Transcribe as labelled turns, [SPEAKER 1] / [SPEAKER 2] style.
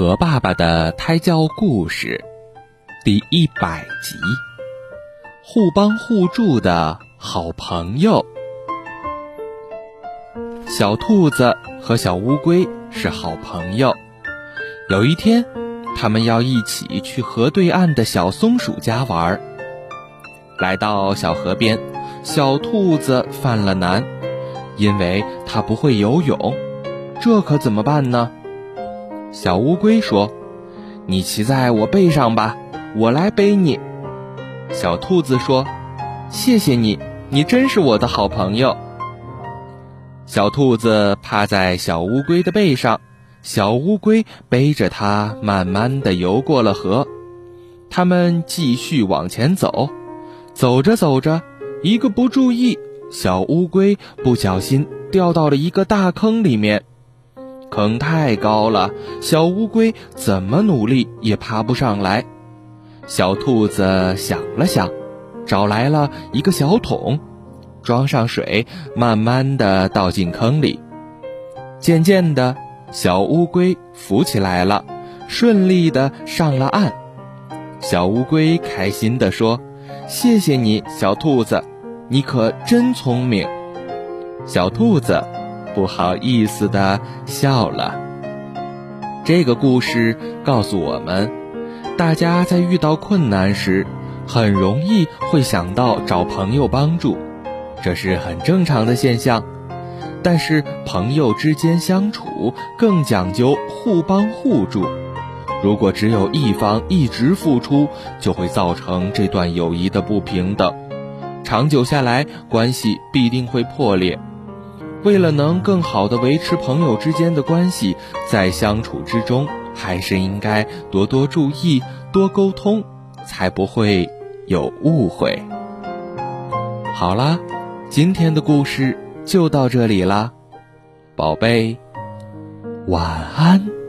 [SPEAKER 1] 和爸爸的胎教故事第一百集：互帮互助的好朋友。小兔子和小乌龟是好朋友。有一天，他们要一起去河对岸的小松鼠家玩。来到小河边，小兔子犯了难，因为它不会游泳。这可怎么办呢？小乌龟说：“你骑在我背上吧，我来背你。”小兔子说：“谢谢你，你真是我的好朋友。”小兔子趴在小乌龟的背上，小乌龟背着它慢慢的游过了河。他们继续往前走，走着走着，一个不注意，小乌龟不小心掉到了一个大坑里面。坑太高了，小乌龟怎么努力也爬不上来。小兔子想了想，找来了一个小桶，装上水，慢慢的倒进坑里。渐渐的，小乌龟浮起来了，顺利的上了岸。小乌龟开心地说：“谢谢你，小兔子，你可真聪明。”小兔子。不好意思的笑了。这个故事告诉我们，大家在遇到困难时，很容易会想到找朋友帮助，这是很正常的现象。但是朋友之间相处更讲究互帮互助，如果只有一方一直付出，就会造成这段友谊的不平等，长久下来，关系必定会破裂。为了能更好的维持朋友之间的关系，在相处之中还是应该多多注意、多沟通，才不会有误会。好啦，今天的故事就到这里啦，宝贝，晚安。